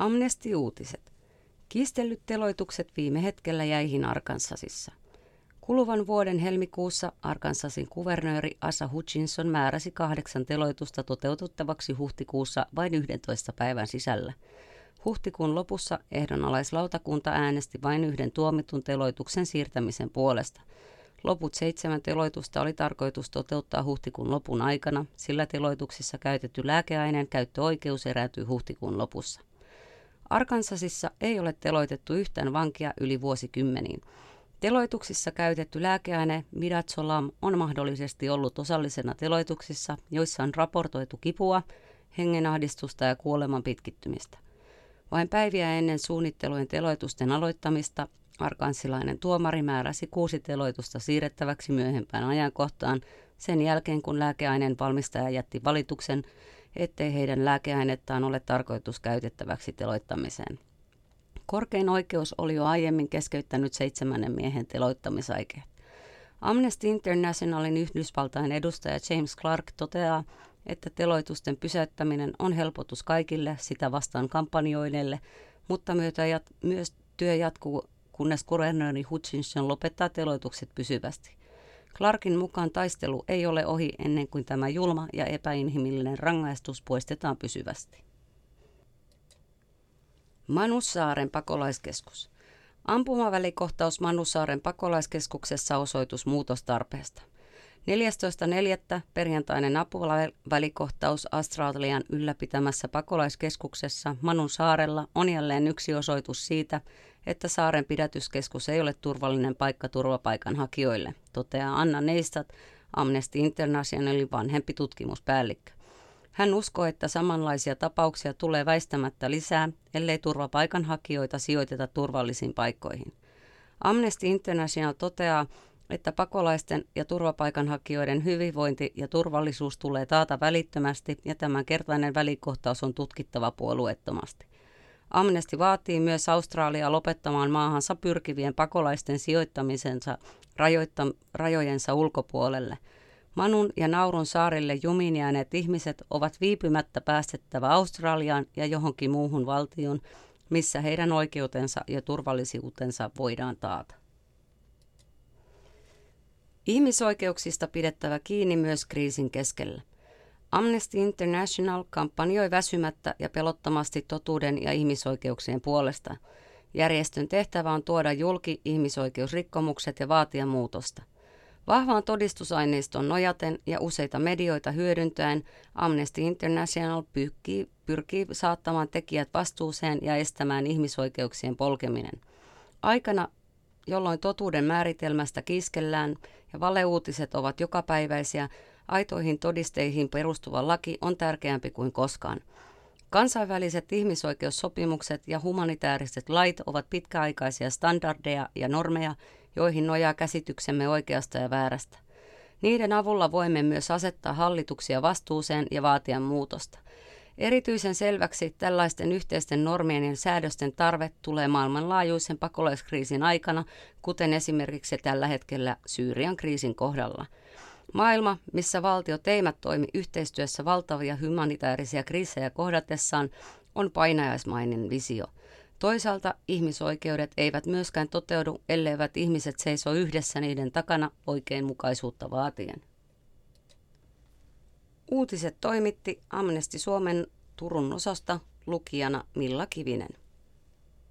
Amnesti-uutiset. Kistellyt teloitukset viime hetkellä jäihin Arkansasissa. Kuluvan vuoden helmikuussa Arkansasin kuvernööri Asa Hutchinson määräsi kahdeksan teloitusta toteutettavaksi huhtikuussa vain 11 päivän sisällä. Huhtikuun lopussa ehdonalaislautakunta äänesti vain yhden tuomitun teloituksen siirtämisen puolesta. Loput seitsemän teloitusta oli tarkoitus toteuttaa huhtikuun lopun aikana, sillä teloituksissa käytetty lääkeaineen käyttöoikeus erääntyi huhtikuun lopussa. Arkansasissa ei ole teloitettu yhtään vankia yli vuosikymmeniin. Teloituksissa käytetty lääkeaine Midazolam on mahdollisesti ollut osallisena teloituksissa, joissa on raportoitu kipua, hengenahdistusta ja kuoleman pitkittymistä. Vain päiviä ennen suunnittelujen teloitusten aloittamista arkansilainen tuomari määräsi kuusi teloitusta siirrettäväksi myöhempään ajankohtaan sen jälkeen, kun lääkeaineen valmistaja jätti valituksen, ettei heidän lääkeainettaan ole tarkoitus käytettäväksi teloittamiseen. Korkein oikeus oli jo aiemmin keskeyttänyt seitsemännen miehen teloittamisaikeet. Amnesty Internationalin Yhdysvaltain edustaja James Clark toteaa, että teloitusten pysäyttäminen on helpotus kaikille sitä vastaan kampanjoineille, mutta myös työ jatkuu, kunnes kuvernööri Hutchinson lopettaa teloitukset pysyvästi. Clarkin mukaan taistelu ei ole ohi ennen kuin tämä julma ja epäinhimillinen rangaistus poistetaan pysyvästi. Manussaaren pakolaiskeskus. Ampumavälikohtaus Manussaaren pakolaiskeskuksessa osoitus muutostarpeesta. 14.4. perjantainen apuvälikohtaus Australian ylläpitämässä pakolaiskeskuksessa Manun saarella on jälleen yksi osoitus siitä, että saaren pidätyskeskus ei ole turvallinen paikka turvapaikanhakijoille, toteaa Anna Neistat, Amnesty Internationalin vanhempi tutkimuspäällikkö. Hän uskoo, että samanlaisia tapauksia tulee väistämättä lisää, ellei turvapaikanhakijoita sijoiteta turvallisiin paikkoihin. Amnesty International toteaa, että pakolaisten ja turvapaikanhakijoiden hyvinvointi ja turvallisuus tulee taata välittömästi ja tämän kertainen välikohtaus on tutkittava puolueettomasti. Amnesty vaatii myös Australiaa lopettamaan maahansa pyrkivien pakolaisten sijoittamisensa rajoitta- rajojensa ulkopuolelle. Manun ja Naurun saarille jumiin jääneet ihmiset ovat viipymättä päästettävä Australiaan ja johonkin muuhun valtioon, missä heidän oikeutensa ja turvallisuutensa voidaan taata. Ihmisoikeuksista pidettävä kiinni myös kriisin keskellä. Amnesty International kampanjoi väsymättä ja pelottomasti totuuden ja ihmisoikeuksien puolesta. Järjestön tehtävä on tuoda julki ihmisoikeusrikkomukset ja vaatia muutosta. Vahvaan todistusaineistoon nojaten ja useita medioita hyödyntäen Amnesty International pyrkii, pyrkii saattamaan tekijät vastuuseen ja estämään ihmisoikeuksien polkeminen. Aikana, jolloin totuuden määritelmästä kiskellään ja valeuutiset ovat jokapäiväisiä, aitoihin todisteihin perustuva laki on tärkeämpi kuin koskaan. Kansainväliset ihmisoikeussopimukset ja humanitaariset lait ovat pitkäaikaisia standardeja ja normeja, joihin nojaa käsityksemme oikeasta ja väärästä. Niiden avulla voimme myös asettaa hallituksia vastuuseen ja vaatia muutosta. Erityisen selväksi tällaisten yhteisten normien ja säädösten tarve tulee maailmanlaajuisen pakolaiskriisin aikana, kuten esimerkiksi tällä hetkellä Syyrian kriisin kohdalla – Maailma, missä valtiot eivät toimi yhteistyössä valtavia humanitaarisia kriisejä kohdatessaan, on painajaismainen visio. Toisaalta ihmisoikeudet eivät myöskään toteudu, elleivät ihmiset seiso yhdessä niiden takana oikeinmukaisuutta vaatien. Uutiset toimitti Amnesti Suomen Turun osasta lukijana Milla Kivinen.